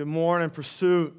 Good morning, Pursuit.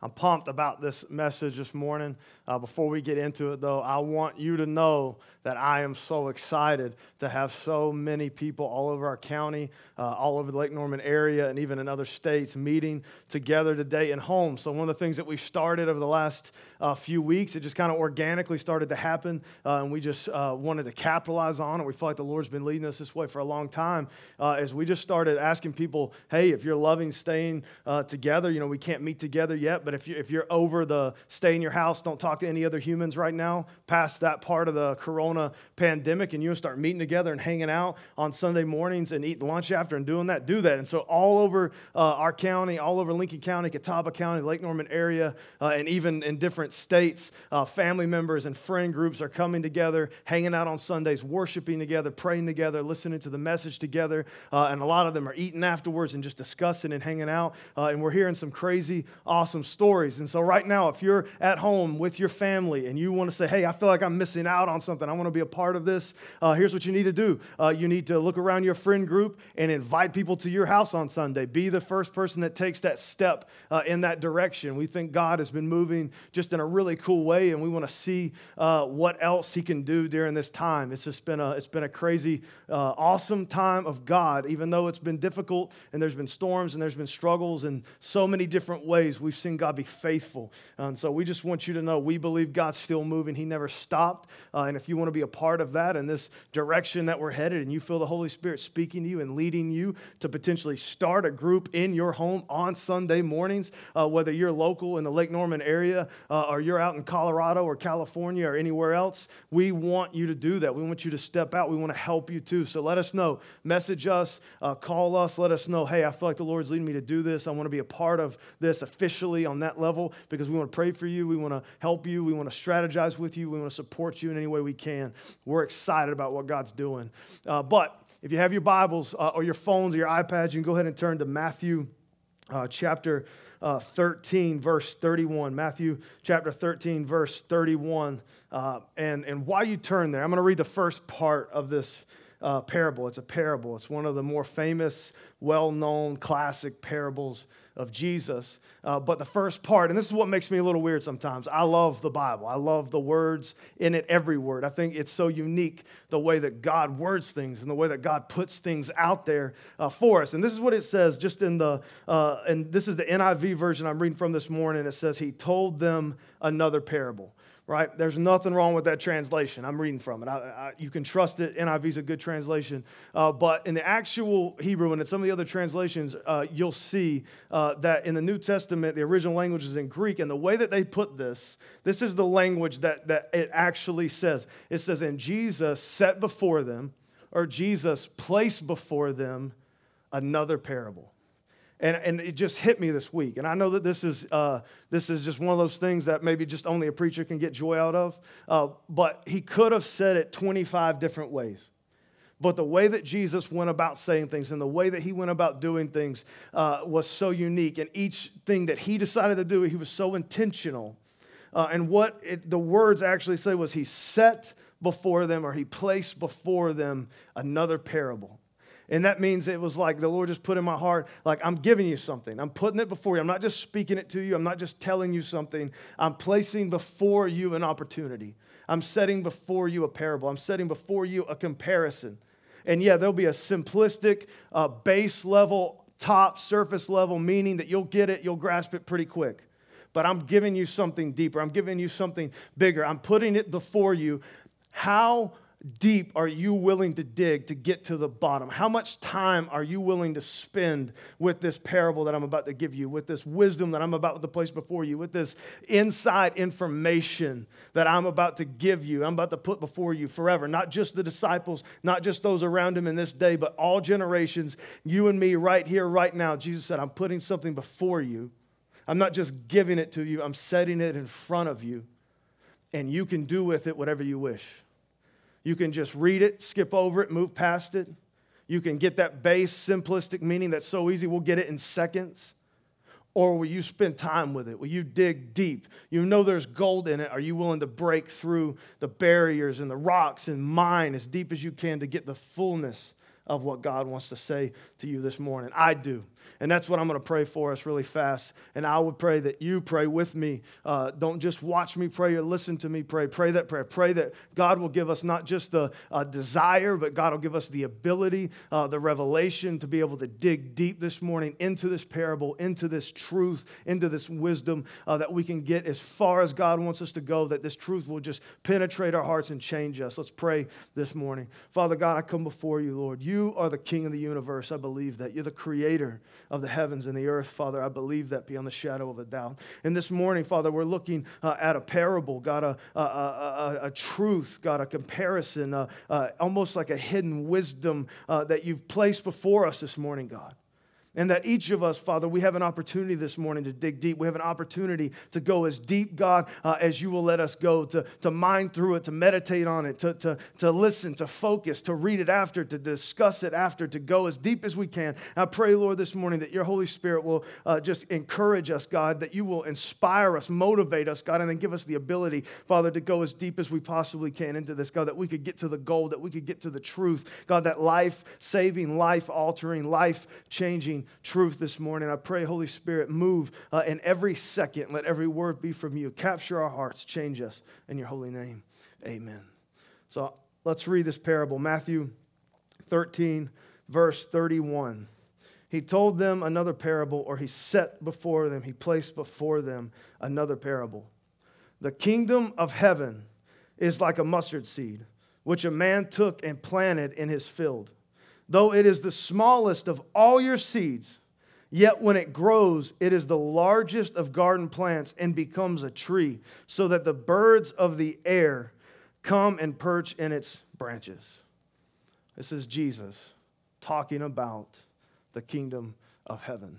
I'm pumped about this message this morning. Uh, before we get into it, though, I want you to know that I am so excited to have so many people all over our county, uh, all over the Lake Norman area, and even in other states meeting together today in homes. So, one of the things that we've started over the last uh, few weeks, it just kind of organically started to happen, uh, and we just uh, wanted to capitalize on it. We feel like the Lord's been leading us this way for a long time uh, as we just started asking people, hey, if you're loving staying together, you know, we can't meet together yet, but if, you, if you're over the stay in your house, don't talk to any other humans right now, past that part of the corona pandemic, and you start meeting together and hanging out on Sunday mornings and eating lunch after and doing that, do that. And so, all over uh, our county, all over Lincoln County, Catawba County, Lake Norman area, uh, and even in different states, uh, family members and friend groups are coming together, hanging out on Sundays, worshiping together, praying together, listening to the message together. Uh, and a lot of them are eating afterwards and just discussing and hanging out. Uh, and we're hearing some crazy, awesome stories. And so, right now, if you're at home with your family and you want to say, hey, I feel like I'm missing out on something, I want to be a part of this, uh, here's what you need to do. Uh, you need to look around your friend group and invite people to your house on Sunday. Be the first person that takes that step uh, in that direction. We think God has been moving just in a really cool way, and we want to see uh, what else He can do during this time. It's just been a, it's been a crazy, uh, awesome time of God, even though it's been difficult and there's been storms and there's been struggles in so many different ways. We've seen God be faithful. And so we just want you to know we believe God's still moving. He never stopped. Uh, and if you want to be a part of that and this direction that we're headed, and you feel the Holy Spirit speaking to you and leading you to potentially start a group in your home on Sunday mornings, uh, whether you're local in the Lake Norman area uh, or you're out in Colorado or California or anywhere else, we want you to do that. We want you to step out. We want to help you too. So let us know. Message us, uh, call us, let us know, hey, I feel like the Lord's leading me to do this. I want to be a part of this officially on that level because we want to pray for you. We want to help you. We want to strategize with you. We want to support you in any way we can. We're excited about what God's doing. Uh, but if you have your Bibles uh, or your phones or your iPads, you can go ahead and turn to Matthew uh, chapter uh, 13, verse 31. Matthew chapter 13, verse 31. Uh, and, and while you turn there, I'm going to read the first part of this uh, parable. It's a parable, it's one of the more famous, well known, classic parables of Jesus. Uh, but the first part, and this is what makes me a little weird sometimes, I love the Bible. I love the words in it, every word. I think it's so unique the way that God words things and the way that God puts things out there uh, for us. And this is what it says just in the, uh, and this is the NIV version I'm reading from this morning. It says, He told them another parable right? There's nothing wrong with that translation. I'm reading from it. I, I, you can trust it. NIV is a good translation. Uh, but in the actual Hebrew and in some of the other translations, uh, you'll see uh, that in the New Testament, the original language is in Greek. And the way that they put this, this is the language that, that it actually says. It says, And Jesus set before them, or Jesus placed before them another parable. And, and it just hit me this week. And I know that this is, uh, this is just one of those things that maybe just only a preacher can get joy out of. Uh, but he could have said it 25 different ways. But the way that Jesus went about saying things and the way that he went about doing things uh, was so unique. And each thing that he decided to do, he was so intentional. Uh, and what it, the words actually say was he set before them or he placed before them another parable. And that means it was like the Lord just put in my heart, like, I'm giving you something. I'm putting it before you. I'm not just speaking it to you. I'm not just telling you something. I'm placing before you an opportunity. I'm setting before you a parable. I'm setting before you a comparison. And yeah, there'll be a simplistic, uh, base level, top, surface level meaning that you'll get it, you'll grasp it pretty quick. But I'm giving you something deeper. I'm giving you something bigger. I'm putting it before you. How deep are you willing to dig to get to the bottom? How much time are you willing to spend with this parable that I'm about to give you, with this wisdom that I'm about to place before you, with this inside information that I'm about to give you, I'm about to put before you forever? Not just the disciples, not just those around him in this day, but all generations, you and me right here, right now. Jesus said, I'm putting something before you. I'm not just giving it to you, I'm setting it in front of you, and you can do with it whatever you wish. You can just read it, skip over it, move past it. You can get that base, simplistic meaning that's so easy, we'll get it in seconds. Or will you spend time with it? Will you dig deep? You know there's gold in it. Are you willing to break through the barriers and the rocks and mine as deep as you can to get the fullness of what God wants to say to you this morning? I do. And that's what I'm going to pray for us really fast. And I would pray that you pray with me. Uh, don't just watch me pray or listen to me pray. Pray that prayer. Pray that God will give us not just the uh, desire, but God will give us the ability, uh, the revelation to be able to dig deep this morning into this parable, into this truth, into this wisdom, uh, that we can get as far as God wants us to go, that this truth will just penetrate our hearts and change us. Let's pray this morning. Father God, I come before you, Lord. You are the King of the universe. I believe that. You're the creator of the heavens and the earth, Father. I believe that beyond the shadow of a doubt. And this morning, Father, we're looking uh, at a parable, God, a, a, a, a, truth, God, a comparison, uh, uh, almost like a hidden wisdom uh, that you've placed before us this morning, God. And that each of us, Father, we have an opportunity this morning to dig deep. We have an opportunity to go as deep, God, uh, as you will let us go, to, to mine through it, to meditate on it, to, to, to listen, to focus, to read it after, to discuss it after, to go as deep as we can. I pray, Lord, this morning that your Holy Spirit will uh, just encourage us, God, that you will inspire us, motivate us, God, and then give us the ability, Father, to go as deep as we possibly can into this, God, that we could get to the goal, that we could get to the truth, God, that life saving, life altering, life changing truth this morning. I pray, Holy Spirit, move uh, in every second. Let every word be from you. Capture our hearts, change us in your holy name. Amen. So let's read this parable Matthew 13, verse 31. He told them another parable, or he set before them, he placed before them another parable. The kingdom of heaven is like a mustard seed, which a man took and planted in his field Though it is the smallest of all your seeds, yet when it grows, it is the largest of garden plants and becomes a tree, so that the birds of the air come and perch in its branches. This is Jesus talking about the kingdom of heaven.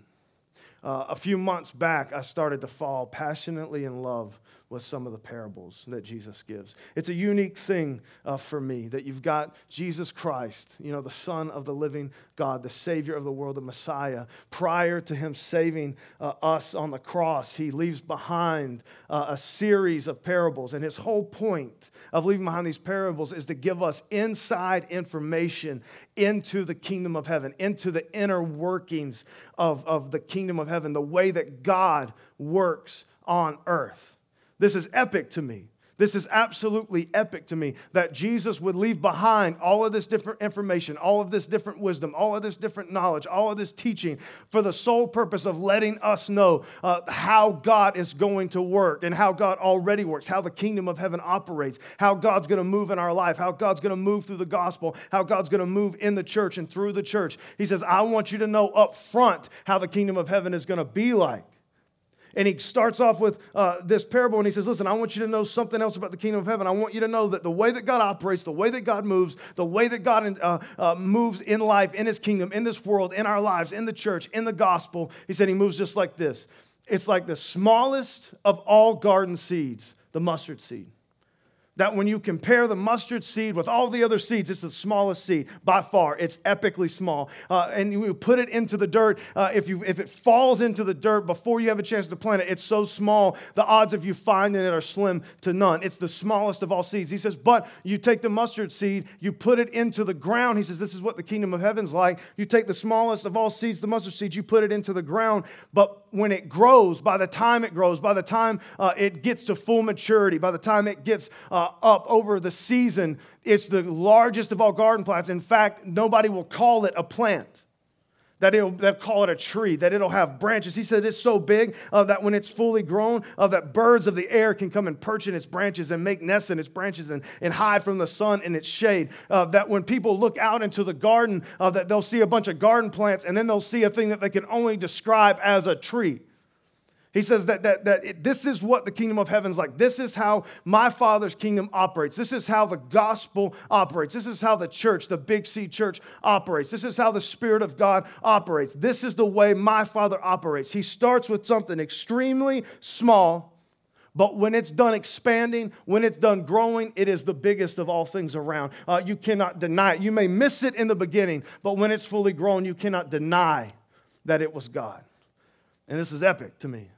Uh, a few months back, I started to fall passionately in love with some of the parables that Jesus gives. It's a unique thing uh, for me that you've got Jesus Christ, you know, the Son of the living God, the Savior of the world, the Messiah. Prior to him saving uh, us on the cross, he leaves behind uh, a series of parables. And his whole point of leaving behind these parables is to give us inside information into the kingdom of heaven, into the inner workings of, of the kingdom of heaven, the way that God works on earth. This is epic to me. This is absolutely epic to me that Jesus would leave behind all of this different information, all of this different wisdom, all of this different knowledge, all of this teaching for the sole purpose of letting us know uh, how God is going to work and how God already works, how the kingdom of heaven operates, how God's going to move in our life, how God's going to move through the gospel, how God's going to move in the church and through the church. He says, I want you to know up front how the kingdom of heaven is going to be like. And he starts off with uh, this parable and he says, Listen, I want you to know something else about the kingdom of heaven. I want you to know that the way that God operates, the way that God moves, the way that God uh, uh, moves in life, in his kingdom, in this world, in our lives, in the church, in the gospel, he said he moves just like this. It's like the smallest of all garden seeds, the mustard seed that when you compare the mustard seed with all the other seeds, it's the smallest seed by far. It's epically small. Uh, and you put it into the dirt. Uh, if, you, if it falls into the dirt before you have a chance to plant it, it's so small, the odds of you finding it are slim to none. It's the smallest of all seeds. He says, but you take the mustard seed, you put it into the ground. He says, this is what the kingdom of heaven's like. You take the smallest of all seeds, the mustard seed, you put it into the ground. But when it grows, by the time it grows, by the time uh, it gets to full maturity, by the time it gets uh, up over the season. It's the largest of all garden plants. In fact, nobody will call it a plant. That it'll they'll call it a tree, that it'll have branches. He said it's so big uh, that when it's fully grown, uh, that birds of the air can come and perch in its branches and make nests in its branches and, and hide from the sun in its shade. Uh, that when people look out into the garden, uh, that they'll see a bunch of garden plants and then they'll see a thing that they can only describe as a tree. He says that, that, that it, this is what the kingdom of heaven is like. This is how my Father's kingdom operates. This is how the gospel operates. This is how the church, the Big C church, operates. This is how the Spirit of God operates. This is the way my Father operates. He starts with something extremely small, but when it's done expanding, when it's done growing, it is the biggest of all things around. Uh, you cannot deny it. You may miss it in the beginning, but when it's fully grown, you cannot deny that it was God. And this is epic to me.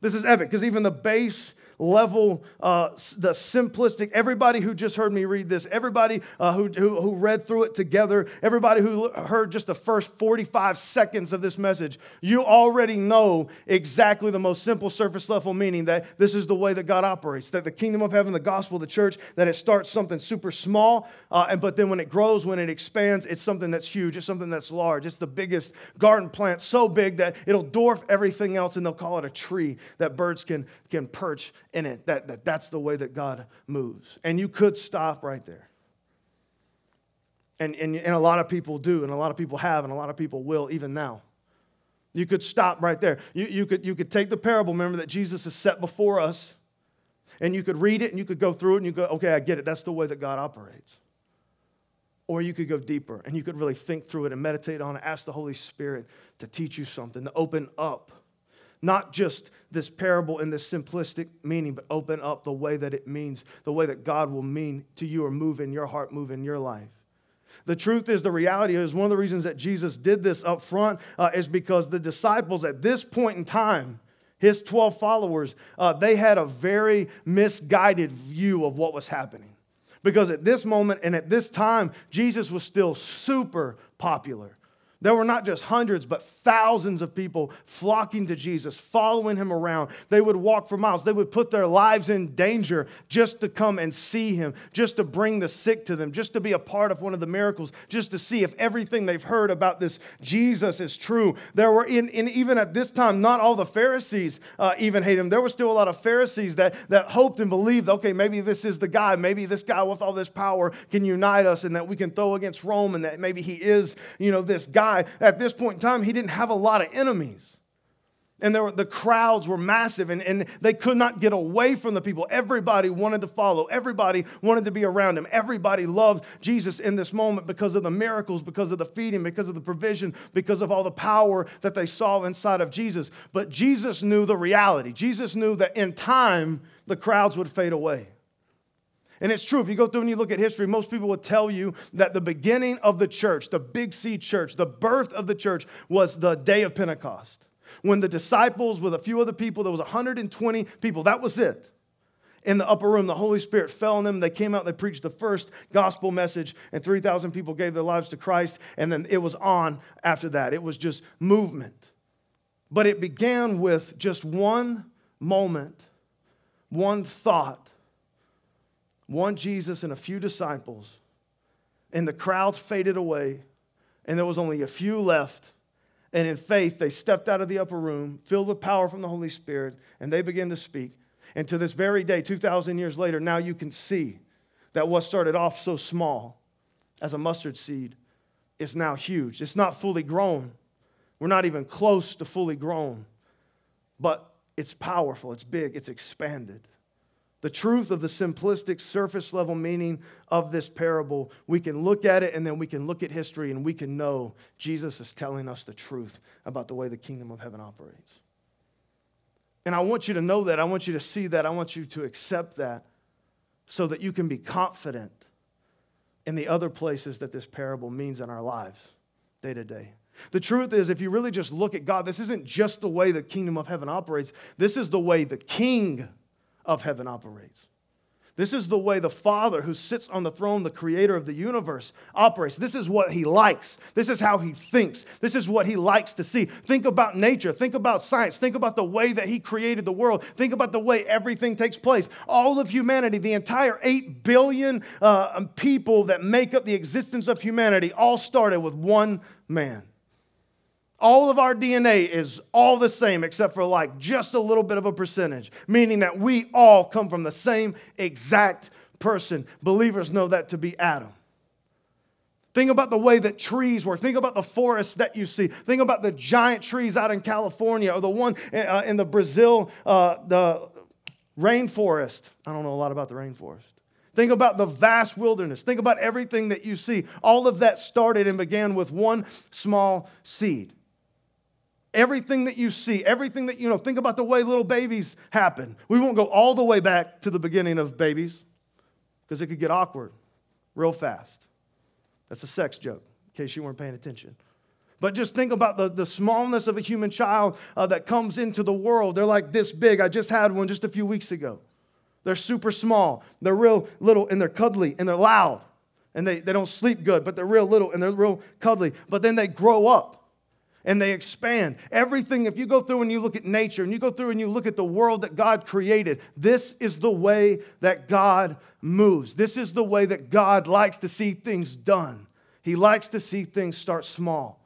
This is epic because even the base level, uh, the simplistic, everybody who just heard me read this, everybody uh, who, who, who read through it together, everybody who heard just the first 45 seconds of this message, you already know exactly the most simple surface level meaning that this is the way that God operates, that the kingdom of heaven, the gospel, the church, that it starts something super small, uh, and, but then when it grows, when it expands, it's something that's huge, it's something that's large. It's the biggest garden plant, so big that it'll dwarf everything else, and they'll call it a tree that birds can, can perch in it. That, that that's the way that God moves. And you could stop right there. And, and, and a lot of people do, and a lot of people have, and a lot of people will even now. You could stop right there. You, you, could, you could take the parable, remember, that Jesus has set before us, and you could read it and you could go through it and you go, okay, I get it. That's the way that God operates. Or you could go deeper and you could really think through it and meditate on it, ask the Holy Spirit to teach you something, to open up not just this parable in this simplistic meaning, but open up the way that it means, the way that God will mean to you or move in your heart, move in your life. The truth is, the reality is, one of the reasons that Jesus did this up front uh, is because the disciples at this point in time, his 12 followers, uh, they had a very misguided view of what was happening. Because at this moment and at this time, Jesus was still super popular. There were not just hundreds, but thousands of people flocking to Jesus, following him around. They would walk for miles. They would put their lives in danger just to come and see him, just to bring the sick to them, just to be a part of one of the miracles, just to see if everything they've heard about this Jesus is true. There were, in, in even at this time, not all the Pharisees uh, even hate him. There were still a lot of Pharisees that, that hoped and believed, okay, maybe this is the guy. Maybe this guy with all this power can unite us and that we can throw against Rome and that maybe he is, you know, this guy guy, at this point in time, he didn't have a lot of enemies. And were, the crowds were massive, and, and they could not get away from the people. Everybody wanted to follow, everybody wanted to be around him. Everybody loved Jesus in this moment because of the miracles, because of the feeding, because of the provision, because of all the power that they saw inside of Jesus. But Jesus knew the reality. Jesus knew that in time, the crowds would fade away. And it's true, if you go through and you look at history, most people will tell you that the beginning of the church, the Big C church, the birth of the church was the day of Pentecost. When the disciples, with a few other people, there was 120 people, that was it. In the upper room, the Holy Spirit fell on them. They came out, they preached the first gospel message, and 3,000 people gave their lives to Christ. And then it was on after that. It was just movement. But it began with just one moment, one thought one Jesus and a few disciples, and the crowds faded away, and there was only a few left. And in faith, they stepped out of the upper room, filled with power from the Holy Spirit, and they began to speak. And to this very day, 2,000 years later, now you can see that what started off so small as a mustard seed is now huge. It's not fully grown. We're not even close to fully grown, but it's powerful, it's big, it's expanded the truth of the simplistic surface level meaning of this parable, we can look at it and then we can look at history and we can know Jesus is telling us the truth about the way the kingdom of heaven operates. And I want you to know that. I want you to see that. I want you to accept that so that you can be confident in the other places that this parable means in our lives day to day. The truth is, if you really just look at God, this isn't just the way the kingdom of heaven operates, this is the way the king of heaven operates. This is the way the Father who sits on the throne, the creator of the universe, operates. This is what he likes. This is how he thinks. This is what he likes to see. Think about nature. Think about science. Think about the way that he created the world. Think about the way everything takes place. All of humanity, the entire 8 billion uh, people that make up the existence of humanity, all started with one man. All of our DNA is all the same except for like just a little bit of a percentage, meaning that we all come from the same exact person. Believers know that to be Adam. Think about the way that trees work. Think about the forests that you see. Think about the giant trees out in California or the one uh, in the Brazil, uh, the rainforest. I don't know a lot about the rainforest. Think about the vast wilderness. Think about everything that you see. All of that started and began with one small seed. Everything that you see, everything that you know, think about the way little babies happen. We won't go all the way back to the beginning of babies because it could get awkward real fast. That's a sex joke, in case you weren't paying attention. But just think about the, the smallness of a human child uh, that comes into the world. They're like this big. I just had one just a few weeks ago. They're super small. They're real little and they're cuddly and they're loud. And they, they don't sleep good, but they're real little and they're real cuddly. But then they grow up and they expand. Everything, if you go through and you look at nature and you go through and you look at the world that God created, this is the way that God moves. This is the way that God likes to see things done. He likes to see things start small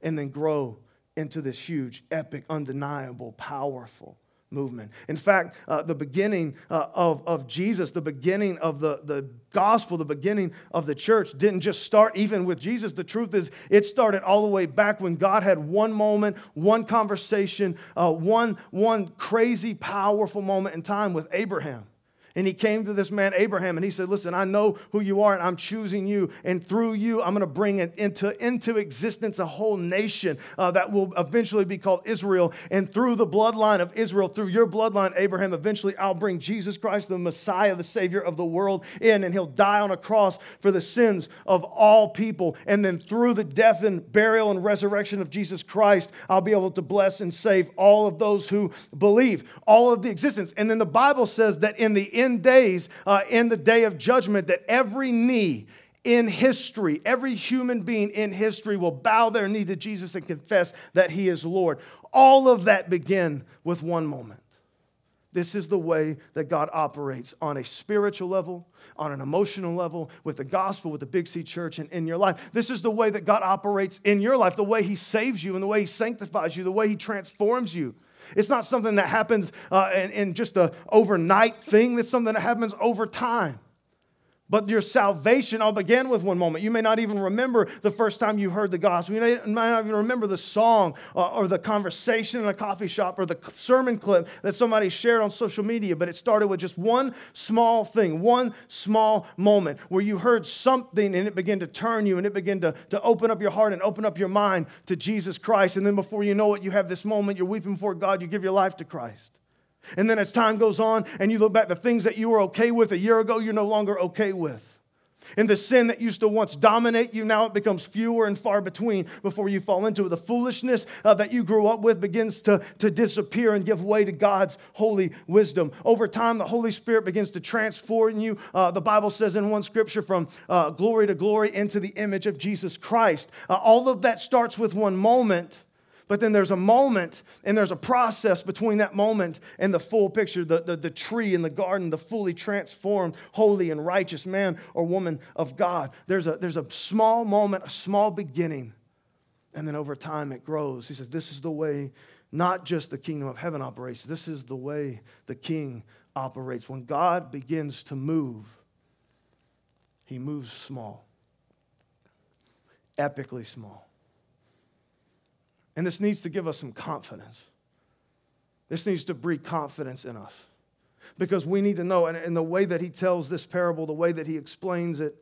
and then grow into this huge, epic, undeniable, powerful movement. In fact, uh, the beginning uh, of, of Jesus, the beginning of the, the gospel, the beginning of the church didn't just start even with Jesus. The truth is, it started all the way back when God had one moment, one conversation, uh, one, one crazy, powerful moment in time with Abraham. And he came to this man, Abraham, and he said, Listen, I know who you are, and I'm choosing you. And through you, I'm going to bring into, into existence a whole nation uh, that will eventually be called Israel. And through the bloodline of Israel, through your bloodline, Abraham, eventually I'll bring Jesus Christ, the Messiah, the Savior of the world, in, and he'll die on a cross for the sins of all people. And then through the death and burial and resurrection of Jesus Christ, I'll be able to bless and save all of those who believe, all of the existence. And then the Bible says that in the in days, uh, in the day of judgment, that every knee in history, every human being in history will bow their knee to Jesus and confess that he is Lord. All of that begin with one moment. This is the way that God operates on a spiritual level, on an emotional level, with the gospel, with the Big C church, and in your life. This is the way that God operates in your life, the way He saves you, and the way He sanctifies you, the way He transforms you. It's not something that happens uh, in, in just an overnight thing, it's something that happens over time. But your salvation all began with one moment. You may not even remember the first time you heard the gospel. You may not even remember the song or, uh, or the conversation in a coffee shop or the sermon clip that somebody shared on social media. But it started with just one small thing, one small moment where you heard something and it began to turn you and it began to, to open up your heart and open up your mind to Jesus Christ. And then before you know it, you have this moment, you're weeping before God, you give your life to Christ. And then as time goes on and you look back, the things that you were okay with a year ago, you're no longer okay with. And the sin that used to once dominate you, now it becomes fewer and far between before you fall into it. The foolishness uh, that you grew up with begins to, to disappear and give way to God's holy wisdom. Over time, the Holy Spirit begins to transform you. Uh, the Bible says in one scripture, from uh, glory to glory into the image of Jesus Christ. Uh, all of that starts with one moment but then there's a moment and there's a process between that moment and the full picture the, the, the tree in the garden, the fully transformed, holy, and righteous man or woman of God. There's a, there's a small moment, a small beginning, and then over time it grows. He says, This is the way not just the kingdom of heaven operates, this is the way the king operates. When God begins to move, he moves small, epically small. And this needs to give us some confidence. This needs to breed confidence in us because we need to know, and, and the way that he tells this parable, the way that he explains it,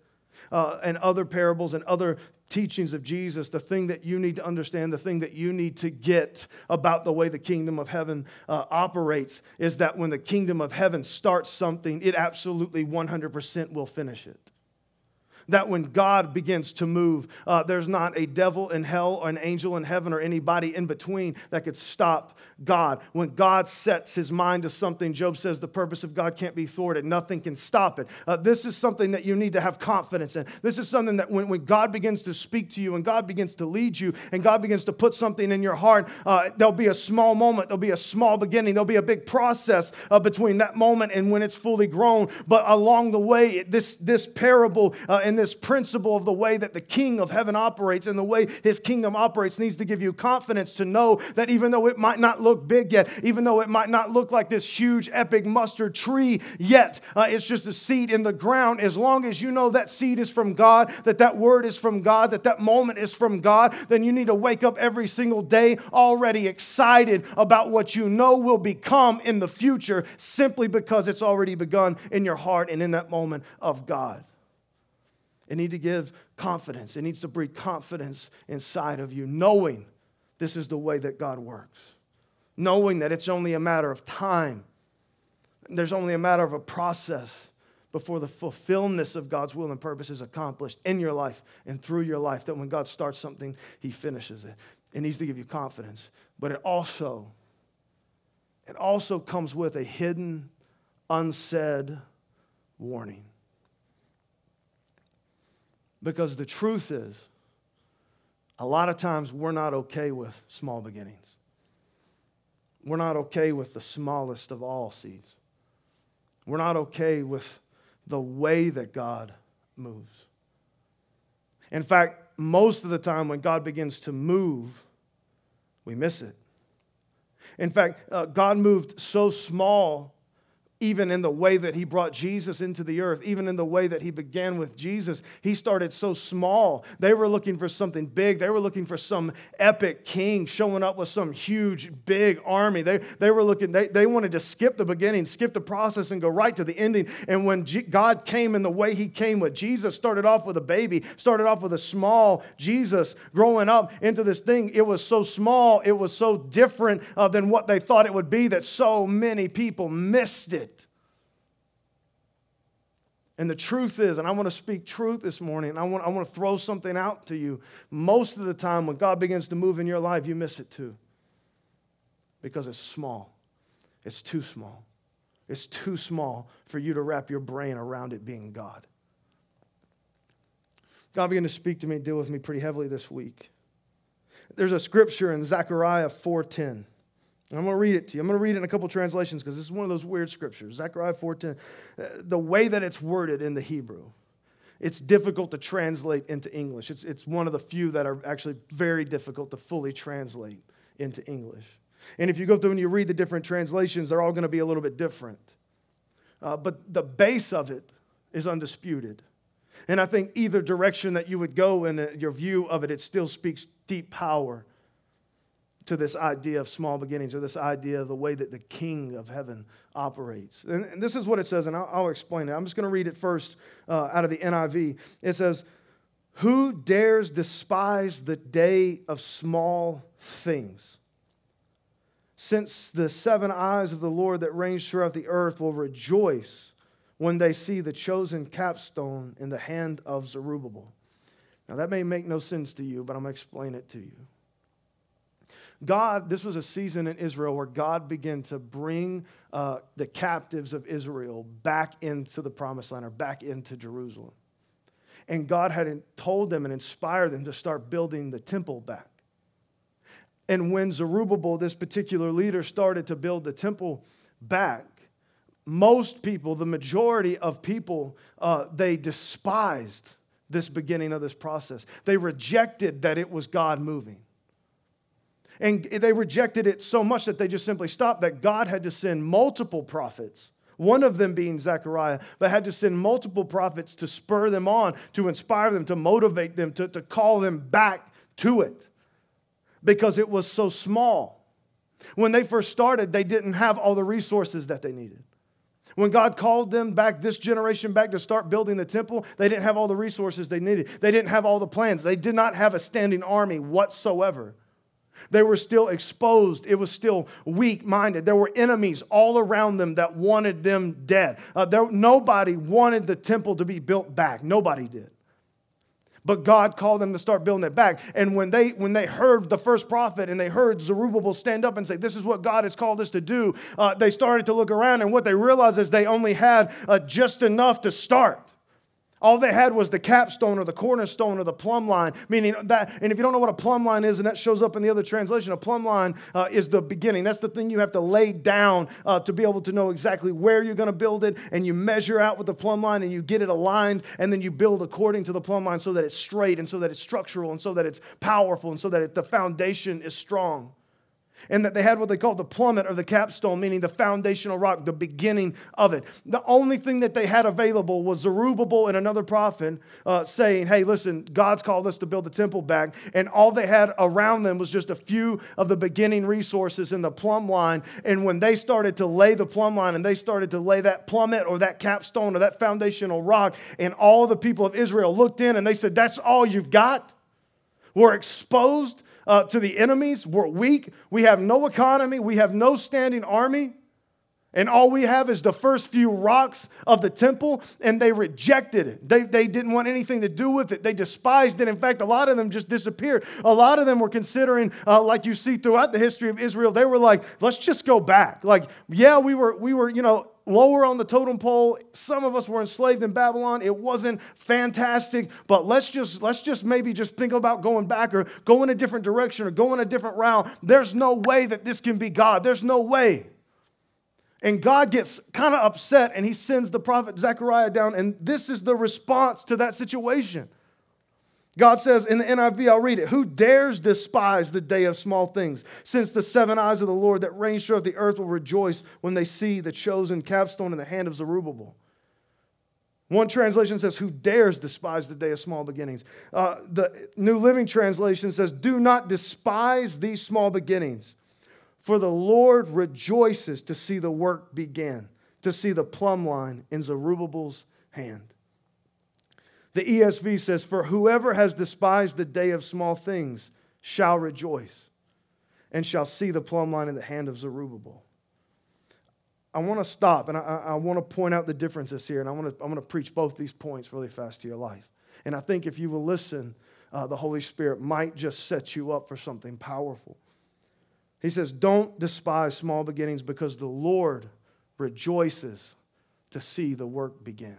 uh, and other parables and other teachings of Jesus, the thing that you need to understand, the thing that you need to get about the way the kingdom of heaven uh, operates is that when the kingdom of heaven starts something, it absolutely 100% will finish it that when God begins to move, uh, there's not a devil in hell or an angel in heaven or anybody in between that could stop God. When God sets his mind to something, Job says the purpose of God can't be thwarted, nothing can stop it. Uh, this is something that you need to have confidence in. This is something that when, when God begins to speak to you and God begins to lead you and God begins to put something in your heart, uh, there'll be a small moment, there'll be a small beginning, there'll be a big process uh, between that moment and when it's fully grown. But along the way, this, this parable uh, and this principle of the way that the king of heaven operates and the way his kingdom operates needs to give you confidence to know that even though it might not look big yet, even though it might not look like this huge, epic mustard tree yet, uh, it's just a seed in the ground. As long as you know that seed is from God, that that word is from God, that that moment is from God, then you need to wake up every single day already excited about what you know will become in the future simply because it's already begun in your heart and in that moment of God. It needs to give confidence. It needs to breed confidence inside of you, knowing this is the way that God works, knowing that it's only a matter of time. There's only a matter of a process before the fulfillment of God's will and purpose is accomplished in your life and through your life. That when God starts something, He finishes it. It needs to give you confidence. But it also, it also comes with a hidden, unsaid warning. Because the truth is, a lot of times we're not okay with small beginnings. We're not okay with the smallest of all seeds. We're not okay with the way that God moves. In fact, most of the time when God begins to move, we miss it. In fact, uh, God moved so small even in the way that he brought Jesus into the earth, even in the way that he began with Jesus, he started so small. They were looking for something big. They were looking for some epic king showing up with some huge, big army. They, they were looking, they, they wanted to skip the beginning, skip the process, and go right to the ending. And when G- God came in the way he came with Jesus, started off with a baby, started off with a small Jesus growing up into this thing, it was so small, it was so different uh, than what they thought it would be that so many people missed it. And the truth is, and I want to speak truth this morning, and I want, I want to throw something out to you. Most of the time, when God begins to move in your life, you miss it too. Because it's small, it's too small. It's too small for you to wrap your brain around it being God. God began to speak to me, deal with me pretty heavily this week. There's a scripture in Zechariah 4:10. I'm going to read it to you. I'm going to read it in a couple translations because this is one of those weird scriptures. Zechariah 4:10. Uh, the way that it's worded in the Hebrew, it's difficult to translate into English. It's, it's one of the few that are actually very difficult to fully translate into English. And if you go through and you read the different translations, they're all going to be a little bit different. Uh, but the base of it is undisputed. And I think either direction that you would go in your view of it, it still speaks deep power to this idea of small beginnings or this idea of the way that the king of heaven operates. And, and this is what it says, and I'll, I'll explain it. I'm just going to read it first uh, out of the NIV. It says, Who dares despise the day of small things? Since the seven eyes of the Lord that range throughout the earth will rejoice when they see the chosen capstone in the hand of Zerubbabel. Now, that may make no sense to you, but I'm going to explain it to you. God, this was a season in Israel where God began to bring uh, the captives of Israel back into the promised land or back into Jerusalem. And God had told them and inspired them to start building the temple back. And when Zerubbabel, this particular leader, started to build the temple back, most people, the majority of people, uh, they despised this beginning of this process. They rejected that it was God moving. And they rejected it so much that they just simply stopped, that God had to send multiple prophets one of them being Zechariah, but had to send multiple prophets to spur them on, to inspire them, to motivate them, to, to call them back to it because it was so small. When they first started, they didn't have all the resources that they needed. When God called them back, this generation back, to start building the temple, they didn't have all the resources they needed. They didn't have all the plans. They did not have a standing army whatsoever. They were still exposed. It was still weak minded. There were enemies all around them that wanted them dead. Uh, there, nobody wanted the temple to be built back. Nobody did. But God called them to start building it back. And when they, when they heard the first prophet and they heard Zerubbabel stand up and say, This is what God has called us to do, uh, they started to look around. And what they realized is they only had uh, just enough to start. All they had was the capstone or the cornerstone or the plumb line, meaning that, and if you don't know what a plumb line is, and that shows up in the other translation, a plumb line uh, is the beginning. That's the thing you have to lay down uh, to be able to know exactly where you're going to build it, and you measure out with the plumb line and you get it aligned, and then you build according to the plumb line so that it's straight and so that it's structural and so that it's powerful and so that it, the foundation is strong and that they had what they called the plummet or the capstone, meaning the foundational rock, the beginning of it. The only thing that they had available was Zerubbabel and another prophet uh, saying, Hey, listen, God's called us to build the temple back. And all they had around them was just a few of the beginning resources in the plumb line. And when they started to lay the plumb line and they started to lay that plummet or that capstone or that foundational rock, and all the people of Israel looked in and they said, That's all you've got? We're exposed uh, to the enemies. We're weak. We have no economy. We have no standing army. And all we have is the first few rocks of the temple, and they rejected it. They, they didn't want anything to do with it. They despised it. In fact, a lot of them just disappeared. A lot of them were considering, uh, like you see throughout the history of Israel, they were like, let's just go back. Like, yeah, we were, we were, you know, lower on the totem pole. Some of us were enslaved in Babylon. It wasn't fantastic, but let's just let's just maybe just think about going back or go in a different direction or go in a different route. There's no way that this can be God. There's no way. And God gets kind of upset and he sends the prophet Zechariah down, and this is the response to that situation. God says in the NIV, I'll read it Who dares despise the day of small things, since the seven eyes of the Lord that reign throughout the earth will rejoice when they see the chosen capstone in the hand of Zerubbabel? One translation says, Who dares despise the day of small beginnings? Uh, the New Living Translation says, Do not despise these small beginnings, for the Lord rejoices to see the work begin, to see the plumb line in Zerubbabel's hand. The ESV says, For whoever has despised the day of small things shall rejoice and shall see the plumb line in the hand of Zerubbabel. I want to stop and I, I want to point out the differences here, and I want to, going to preach both these points really fast to your life. And I think if you will listen, uh, the Holy Spirit might just set you up for something powerful. He says, Don't despise small beginnings because the Lord rejoices to see the work begin.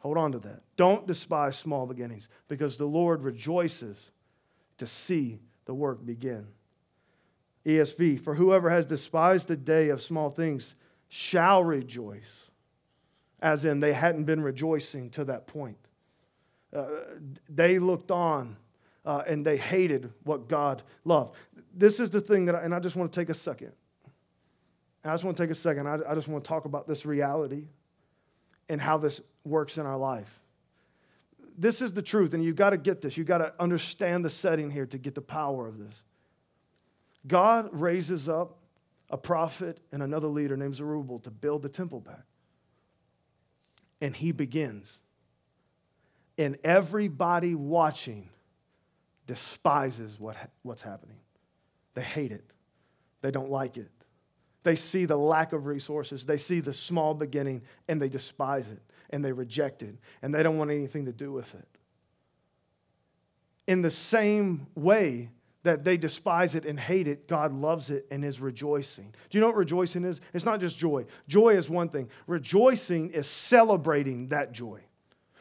Hold on to that. Don't despise small beginnings because the Lord rejoices to see the work begin. ESV, for whoever has despised the day of small things shall rejoice, as in they hadn't been rejoicing to that point. Uh, they looked on uh, and they hated what God loved this is the thing that, I, and I just want to take a second. I just want to take a second. I, I just want to talk about this reality and how this works in our life. This is the truth, and you've got to get this. You've got to understand the setting here to get the power of this. God raises up a prophet and another leader named Zerubbabel to build the temple back. And he begins. And everybody watching despises what, what's happening. They hate it, they don't like it. They see the lack of resources, they see the small beginning, and they despise it, and they reject it, and they don't want anything to do with it. In the same way, that they despise it and hate it, God loves it and is rejoicing. Do you know what rejoicing is? It's not just joy. Joy is one thing, rejoicing is celebrating that joy.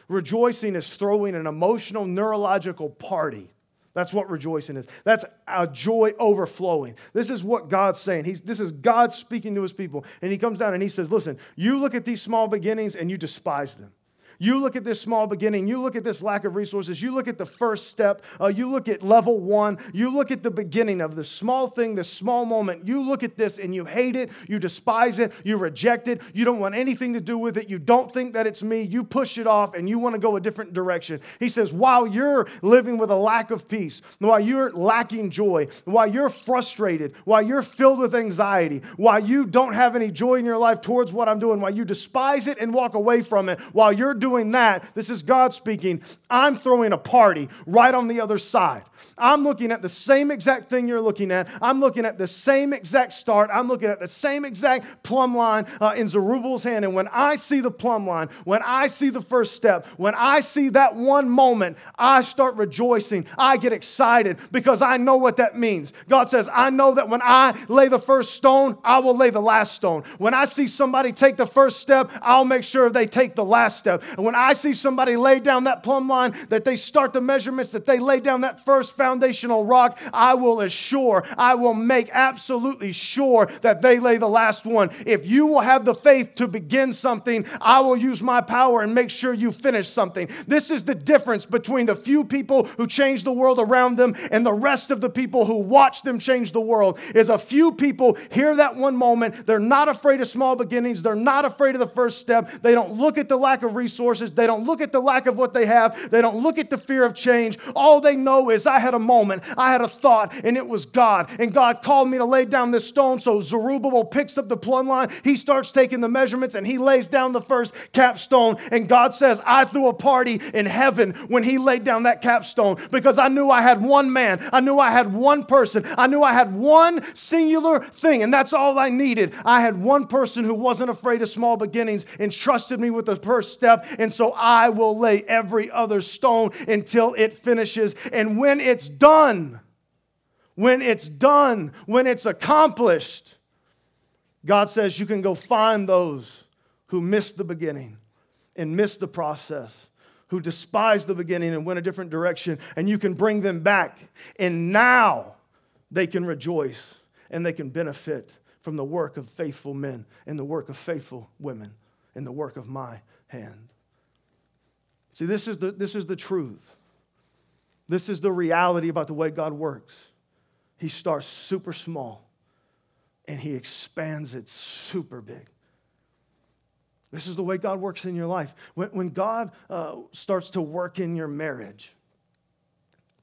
Rejoicing is throwing an emotional, neurological party that's what rejoicing is. That's a joy overflowing. This is what God's saying. He's, this is God speaking to his people. And he comes down and he says, Listen, you look at these small beginnings and you despise them. You look at this small beginning, you look at this lack of resources, you look at the first step, uh, you look at level one, you look at the beginning of the small thing, the small moment. You look at this and you hate it, you despise it, you reject it, you don't want anything to do with it, you don't think that it's me, you push it off, and you want to go a different direction. He says, while you're living with a lack of peace, while you're lacking joy, while you're frustrated, while you're filled with anxiety, while you don't have any joy in your life towards what I'm doing, while you despise it and walk away from it, while you're doing doing that, this is God speaking. I'm throwing a party right on the other side. I'm looking at the same exact thing you're looking at. I'm looking at the same exact start. I'm looking at the same exact plumb line uh, in Zerubbabel's hand. And when I see the plumb line, when I see the first step, when I see that one moment, I start rejoicing. I get excited because I know what that means. God says, I know that when I lay the first stone, I will lay the last stone. When I see somebody take the first step, I'll make sure they take the last step. And when I see somebody lay down that plumb line, that they start the measurements, that they lay down that first foundational rock, I will assure, I will make absolutely sure that they lay the last one. If you will have the faith to begin something, I will use my power and make sure you finish something. This is the difference between the few people who change the world around them and the rest of the people who watch them change the world. Is a few people hear that one moment, they're not afraid of small beginnings, they're not afraid of the first step, they don't look at the lack of resources resources. They don't look at the lack of what they have. They don't look at the fear of change. All they know is I had a moment, I had a thought, and it was God. And God called me to lay down this stone. So Zerubbabel picks up the plumb line. He starts taking the measurements and he lays down the first capstone. And God says, I threw a party in heaven when he laid down that capstone because I knew I had one man. I knew I had one person. I knew I had one singular thing. And that's all I needed. I had one person who wasn't afraid of small beginnings and trusted me with the first step. And so I will lay every other stone until it finishes. And when it's done, when it's done, when it's accomplished, God says you can go find those who missed the beginning and missed the process, who despised the beginning and went a different direction, and you can bring them back. And now they can rejoice and they can benefit from the work of faithful men and the work of faithful women and the work of my hand. See, this is the, this is the truth. This is the reality about the way God works. He starts super small and he expands it super big. This is the way God works in your life. When, when God uh, starts to work in your marriage,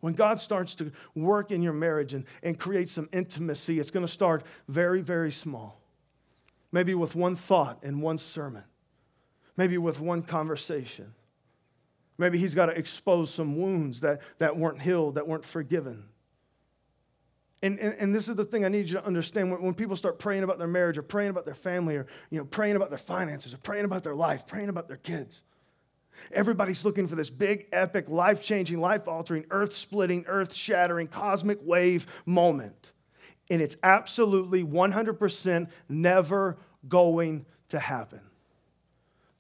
when God starts to work in your marriage and, and create some intimacy, it's going to start very, very small. Maybe with one thought and one sermon, maybe with one conversation. Maybe he's got to expose some wounds that, that weren't healed, that weren't forgiven. And, and, and, this is the thing I need you to understand. When, when people start praying about their marriage or praying about their family or you know, praying about their finances or praying about their life, praying about their kids, Everybody's looking for this big, epic, life changing, life altering, earth splitting, earth shattering, cosmic wave moment. And it's absolutely 100% never going to happen.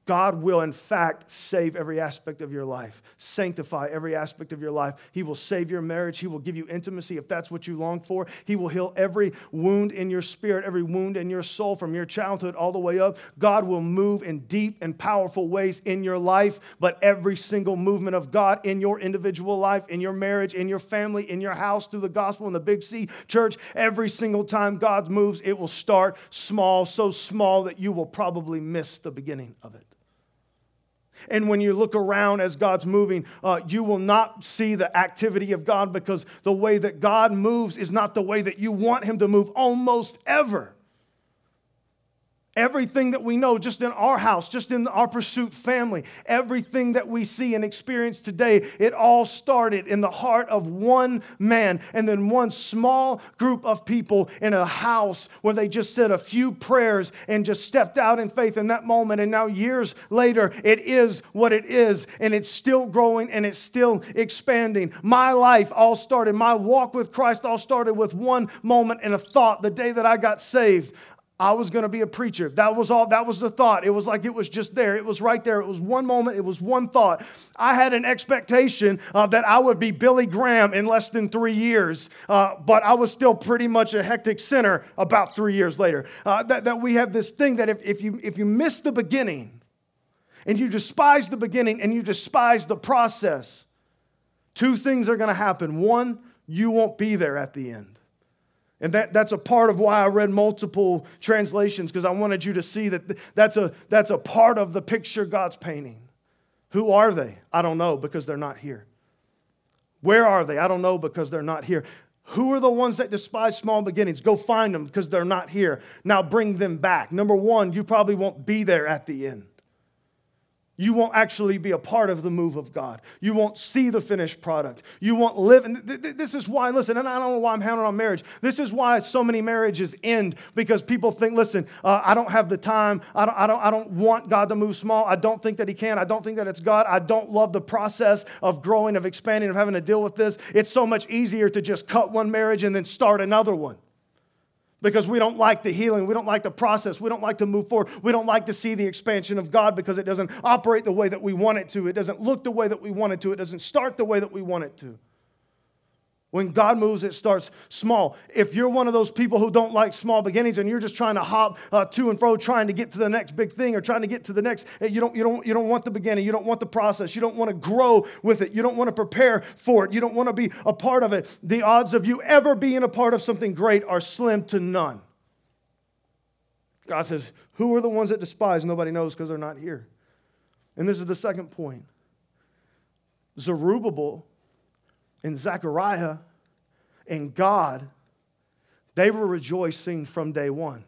God will, in fact, save every aspect of your life, sanctify every aspect of your life. He will save your marriage. He will give you intimacy if that's what you long for. He will heal every wound in your spirit, every wound in your soul from your childhood all the way up. God will move in deep and powerful ways in your life, but every single movement of God in your individual life, in your marriage, in your family, in your house, through the gospel in the Big C church, every single time God moves, it will start small, so small that you will probably miss the beginning of it. And when you look around as God's moving, uh, you will not see the activity of God because the way that God moves is not the way that you want Him to move almost ever. Everything that we know, just in our house, just in our pursuit family, everything that we see and experience today, it all started in the heart of one man and then one small group of people in a house where they just said a few prayers and just stepped out in faith in that moment. And now, years later, it is what it is, and it's still growing and it's still expanding. My life all started, my walk with Christ all started with one moment and a thought the day that I got saved. I was going to be a preacher. That was all, that was the thought. It was like it was just there. It was right there. It was one moment. It was one thought. I had an expectation uh, that I would be Billy Graham in less than three years, uh, but I was still pretty much a hectic sinner about three years later. Uh, that, that we have this thing that if, if, you, if you miss the beginning and you despise the beginning and you despise the process, two things are going to happen. One, you won't be there at the end. And that, that's a part of why I read multiple translations, because I wanted you to see that that's a, that's a part of the picture God's painting. Who are they? I don't know because they're not here. Where are they? I don't know because they're not here. Who are the ones that despise small beginnings? Go find them because they're not here. Now bring them back. Number one, you probably won't be there at the end. You won't actually be a part of the move of God. You won't see the finished product. You won't live. And th- th- this is why, listen, and I don't know why I'm hounding on marriage. This is why so many marriages end because people think, listen, uh, I don't have the time. I don't, I, don't, I don't want God to move small. I don't think that He can. I don't think that it's God. I don't love the process of growing, of expanding, of having to deal with this. It's so much easier to just cut one marriage and then start another one because we don't like the healing. We don't like the process. We don't like to move forward. We don't like to see the expansion of God because it doesn't operate the way that we want it to. It doesn't look the way that we want it to. It doesn't start the way that we want it to. When God moves, it starts small. If you're one of those people who don't like small beginnings and you're just trying to hop uh, to and fro, trying to get to the next big thing or trying to get to the next, eh, you don't, you, don't, you don't want the beginning. You don't want the process. You don't want to grow with it. You don't want to prepare for it. You don't want to be a part of it. The odds of you ever being a part of something great are slim to none. God says, Who are the ones that despise? Nobody knows because they're not here. And this is the second point Zerubbabel and Zechariah and God, they were rejoicing from day one.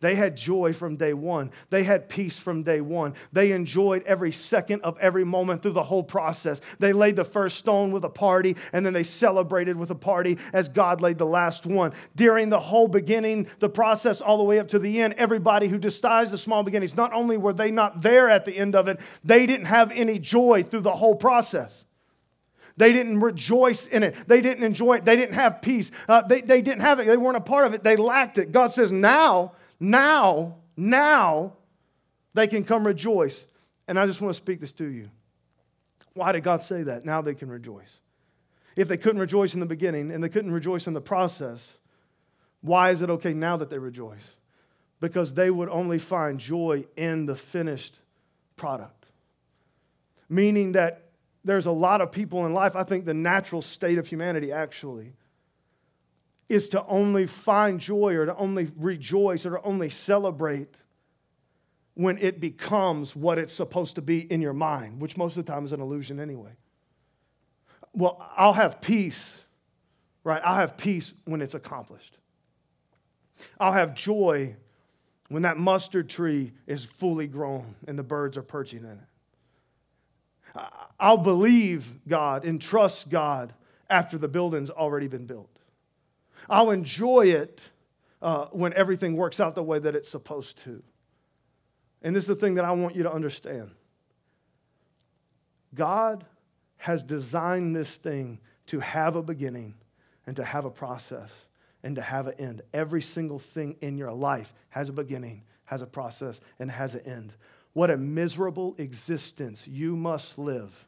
They had joy from day one. They had peace from day one. They enjoyed every second of every moment through the whole process. They laid the first stone with a party, and then they celebrated with a party as God laid the last one. During the whole beginning, the process, all the way up to the end, everybody who despised the small beginnings, not only were they not there at the end of it, they didn't have any joy through the whole process. They didn't rejoice in it. They didn't enjoy it. They didn't have peace. Uh, they, they didn't have it. They weren't a part of it. They lacked it. God says, now now, now they can come rejoice. And I just want to speak this to you. Why did God say that? Now they can rejoice. If they couldn't rejoice in the beginning and they couldn't rejoice in the process, why is it okay now that they rejoice? Because they would only find joy in the finished product. Meaning that there's a lot of people in life, I think the natural state of humanity actually is to only find joy or to only rejoice or to only celebrate when it becomes what it's supposed to be in your mind, which most of the time is an illusion anyway. Well, I'll have peace, right? I'll have peace when it's accomplished. I'll have joy when that mustard tree is fully grown and the birds are perching in it. I'll believe God and trust God after the building's already been built. I'll enjoy it uh, when everything works out the way that it's supposed to. And this is the thing that I want you to understand God has designed this thing to have a beginning and to have a process and to have an end. Every single thing in your life has a beginning, has a process, and has an end. What a miserable existence you must live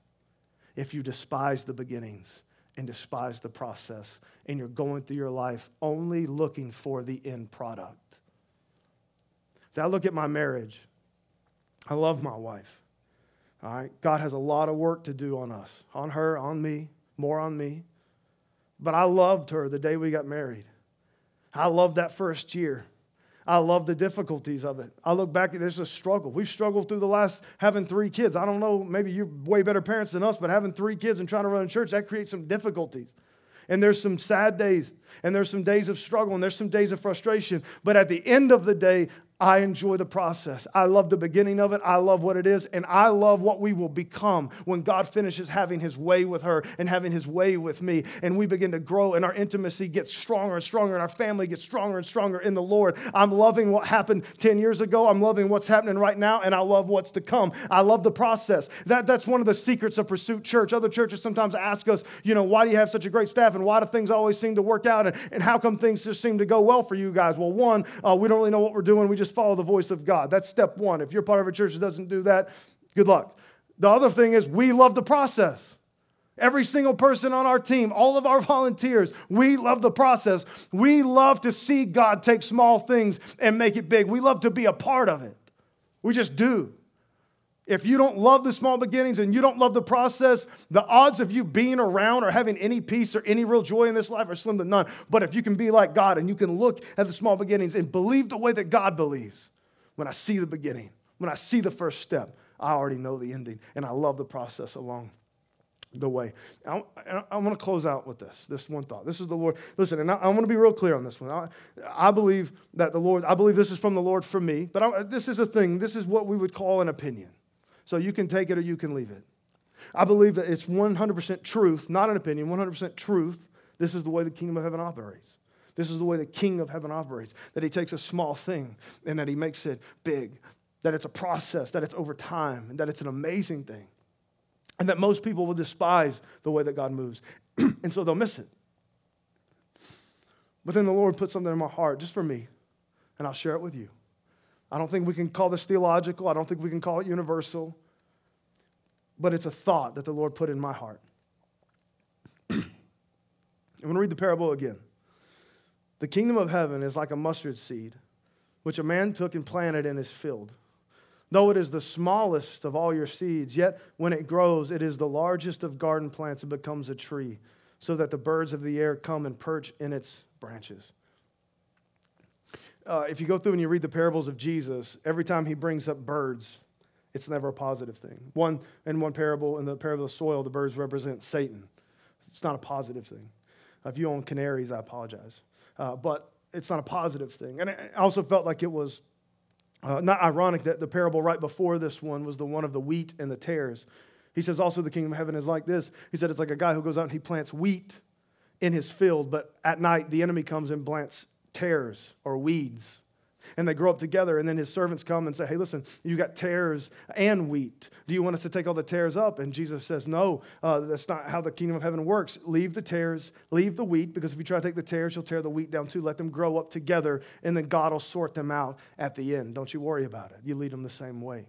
if you despise the beginnings and despise the process, and you're going through your life only looking for the end product. So I look at my marriage. I love my wife. All right, God has a lot of work to do on us, on her, on me, more on me. But I loved her the day we got married. I loved that first year. I love the difficulties of it. I look back, there's a struggle. We've struggled through the last having three kids. I don't know, maybe you're way better parents than us, but having three kids and trying to run a church, that creates some difficulties. And there's some sad days, and there's some days of struggle, and there's some days of frustration. But at the end of the day, I enjoy the process. I love the beginning of it. I love what it is. And I love what we will become when God finishes having his way with her and having his way with me. And we begin to grow and our intimacy gets stronger and stronger and our family gets stronger and stronger in the Lord. I'm loving what happened 10 years ago. I'm loving what's happening right now. And I love what's to come. I love the process. That, that's one of the secrets of Pursuit Church. Other churches sometimes ask us, you know, why do you have such a great staff and why do things always seem to work out? And, and how come things just seem to go well for you guys? Well, one, uh, we don't really know what we're doing. We just follow the voice of God. That's step one. If you're part of a church that doesn't do that, good luck. The other thing is we love the process. Every single person on our team, all of our volunteers, we love the process. We love to see God take small things and make it big. We love to be a part of it. We just do. If you don't love the small beginnings and you don't love the process, the odds of you being around or having any peace or any real joy in this life are slim to none. But if you can be like God and you can look at the small beginnings and believe the way that God believes, when I see the beginning, when I see the first step, I already know the ending. And I love the process along the way. I, want to close out with this, this one thought. This is the Lord. Listen, and I, want to be real clear on this one. I, I, believe that the Lord, I believe this is from the Lord for me, but this is a thing. This is what we would call an opinion. So you can take it or you can leave it. I believe that it's 100% truth, not an opinion, 100% truth. This is the way the kingdom of heaven operates. This is the way the king of heaven operates that he takes a small thing and that he makes it big, that it's a process, that it's over time, and that it's an amazing thing. And that most people will despise the way that God moves. and so they'll miss it. But then the Lord put something in my heart just for me, and I'll share it with you. I don't think we can call this theological. I don't think we can call it universal. But it's a thought that the Lord put in my heart. I'm going to read the parable again. The kingdom of heaven is like a mustard seed, which a man took and planted in his field. Though it is the smallest of all your seeds, yet when it grows, it is the largest of garden plants and becomes a tree, so that the birds of the air come and perch in its branches uh, if you go through and you read the parables of Jesus, every time he brings up birds it's never a positive thing. One in one parable, in the parable of the soil, the birds represent Satan. It's not a positive thing. If you own canaries, I apologize. Uh, but it's not a positive thing. And I also felt like it was uh, not ironic that the parable right before this one was the one of the wheat and the tares. He says also the kingdom of heaven is like this. He said it's like a guy who goes out and he plants wheat in his field, but at night the enemy comes and plants tares or weeds and they grow up together. And then his servants come and say, Hey, listen, you got tares and wheat. Do you want us to take all the tares up? And Jesus says, No, uh, that's not how the kingdom of heaven works. Leave the tares, leave the wheat, because if you try to take the tares, you'll tear the wheat down too. Let them grow up together, and then God will sort them out at the end. Don't you worry about it. You lead them the same way.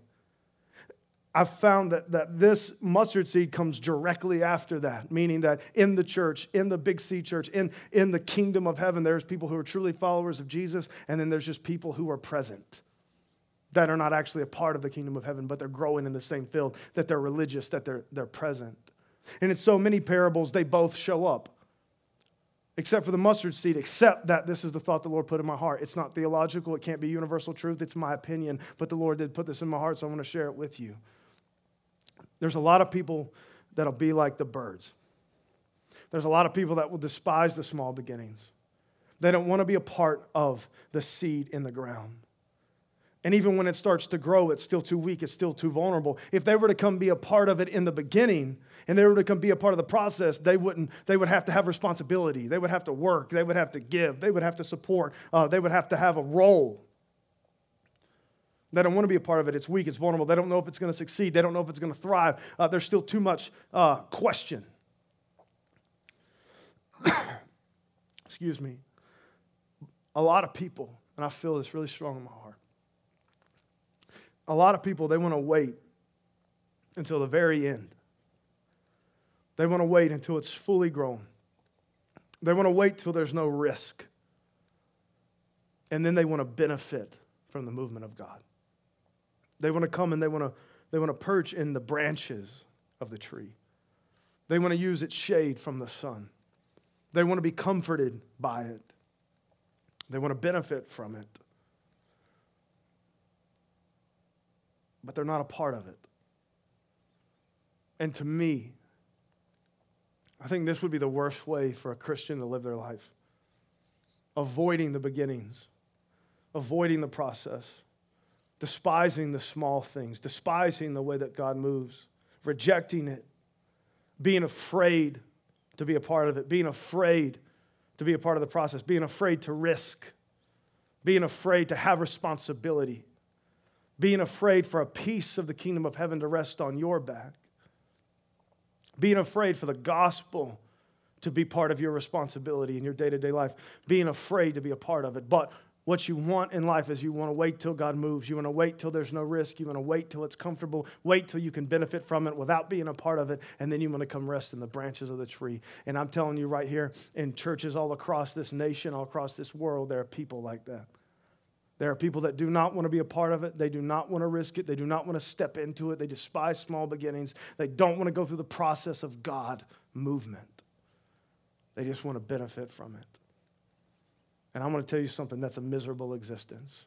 I've found that, that this mustard seed comes directly after that, meaning that in the church, in the big C church, in, in the kingdom of heaven, there's people who are truly followers of Jesus, and then there's just people who are present that are not actually a part of the kingdom of heaven, but they're growing in the same field, that they're religious, that they're, they're present. And in so many parables, they both show up, except for the mustard seed, except that this is the thought the Lord put in my heart. It's not theological, it can't be universal truth, it's my opinion, but the Lord did put this in my heart, so I want to share it with you. There's a lot of people that'll be like the birds. There's a lot of people that will despise the small beginnings. They don't want to be a part of the seed in the ground. And even when it starts to grow, it's still too weak, it's still too vulnerable. If they were to come be a part of it in the beginning and they were to come be a part of the process, they, wouldn't, they would have to have responsibility. They would have to work. They would have to give. They would have to support. Uh, they would have to have a role. They don't want to be a part of it. It's weak, it's vulnerable. They don't know if it's going to succeed, they don't know if it's going to thrive. Uh, there's still too much uh, question. Excuse me. A lot of people, and I feel this really strong in my heart, a lot of people, they want to wait until the very end. They want to wait until it's fully grown. They want to wait till there's no risk. And then they want to benefit from the movement of God. They want to come and they want to, they want to perch in the branches of the tree. They want to use its shade from the sun. They want to be comforted by it. They want to benefit from it. But they're not a part of it. And to me, I think this would be the worst way for a Christian to live their life avoiding the beginnings, avoiding the process despising the small things, despising the way that God moves, rejecting it, being afraid to be a part of it, being afraid to be a part of the process, being afraid to risk, being afraid to have responsibility, being afraid for a piece of the kingdom of heaven to rest on your back, being afraid for the gospel to be part of your responsibility in your day to day life, being afraid to be a part of it. But what you want in life is you want to wait till God moves. You want to wait till there's no risk. You want to wait till it's comfortable. Wait till you can benefit from it without being a part of it. And then you want to come rest in the branches of the tree. And I'm telling you right here, in churches all across this nation, all across this world, there are people like that. There are people that do not want to be a part of it. They do not want to risk it. They do not want to step into it. They despise small beginnings. They don't want to go through the process of God movement. They just want to benefit from it. And I'm going to tell you something that's a miserable existence.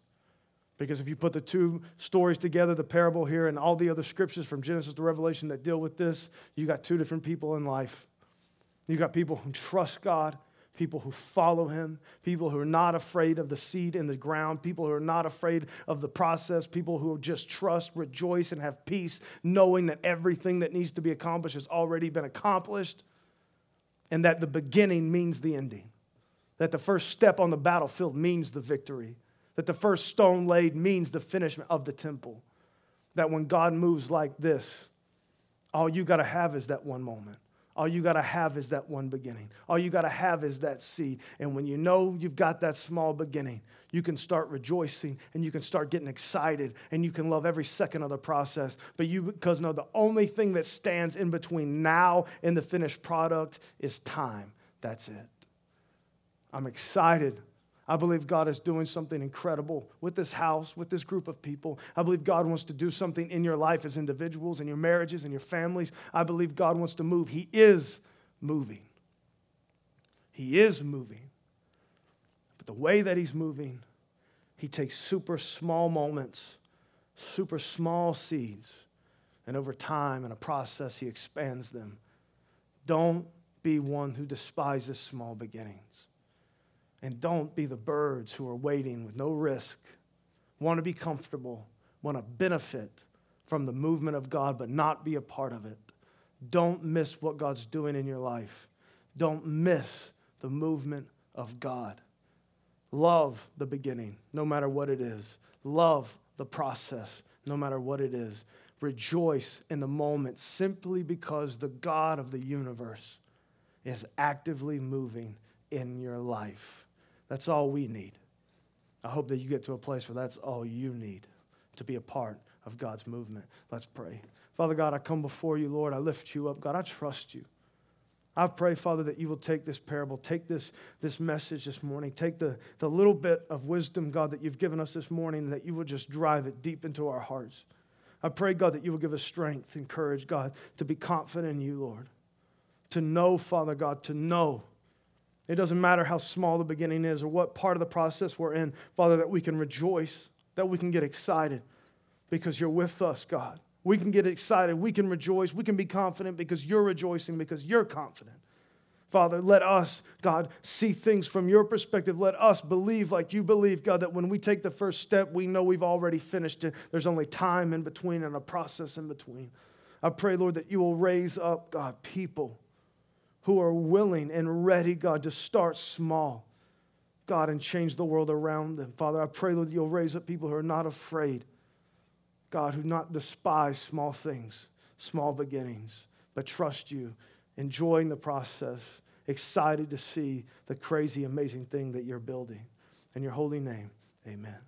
Because if you put the two stories together, the parable here and all the other scriptures from Genesis to Revelation that deal with this, you got two different people in life. You got people who trust God, people who follow Him, people who are not afraid of the seed in the ground, people who are not afraid of the process, people who just trust, rejoice, and have peace, knowing that everything that needs to be accomplished has already been accomplished, and that the beginning means the ending that the first step on the battlefield means the victory, that the first stone laid means the finishment of the temple. That when God moves like this, all you got to have is that one moment. All you got to have is that one beginning. All you got to have is that seed. And when you know you've got that small beginning, you can start rejoicing and you can start getting excited and you can love every second of the process. But you, because no, the only thing that stands in between now and the finished product is time. That's it. I'm excited. I believe God is doing something incredible with this house, with this group of people. I believe God wants to do something in your life as individuals, in your marriages, in your families. I believe God wants to move. He is moving. He is moving. But the way that He's moving, He takes super small moments, super small seeds. And over time, and a process, He expands them. Don't be one who despises small beginnings. And don't be the birds who are waiting with no risk, want to be comfortable, want to benefit from the movement of God, but not be a part of it. Don't miss what God's doing in your life. Don't miss the movement of God. Love the beginning, no matter what it is. Love the process, no matter what it is. Rejoice in the moment simply because the God of the universe is actively moving in your life. That's all we need. I hope that you get to a place where that's all you need to be a part of God's movement. Let's pray. Father God, I come before you, Lord. I lift you up. God, I trust you. I pray, Father, that you will take this parable, take this, this message this morning, take the, the little bit of wisdom, God, that you've given us this morning, that you will just drive it deep into our hearts. I pray, God, that you will give us strength and courage, God, to be confident in you, Lord. To know, Father God, to know. It doesn't matter how small the beginning is or what part of the process we're in, Father, that we can rejoice, that we can get excited because you're with us, God. We can get excited. We can rejoice. We can be confident because you're rejoicing, because you're confident. Father, let us, God, see things from your perspective. Let us believe like you believe, God, that when we take the first step, we know we've already finished it. There's only time in between and a process in between. I pray, Lord, that you will raise up, God, people who are willing and ready, God, to start small, God, and change the world around them. Father, I pray, Lord, you'll raise up people who are not afraid God, who not despise small things, small beginnings, but trust you, enjoying the process, excited to see the crazy, amazing thing that you're building. In your holy name, amen.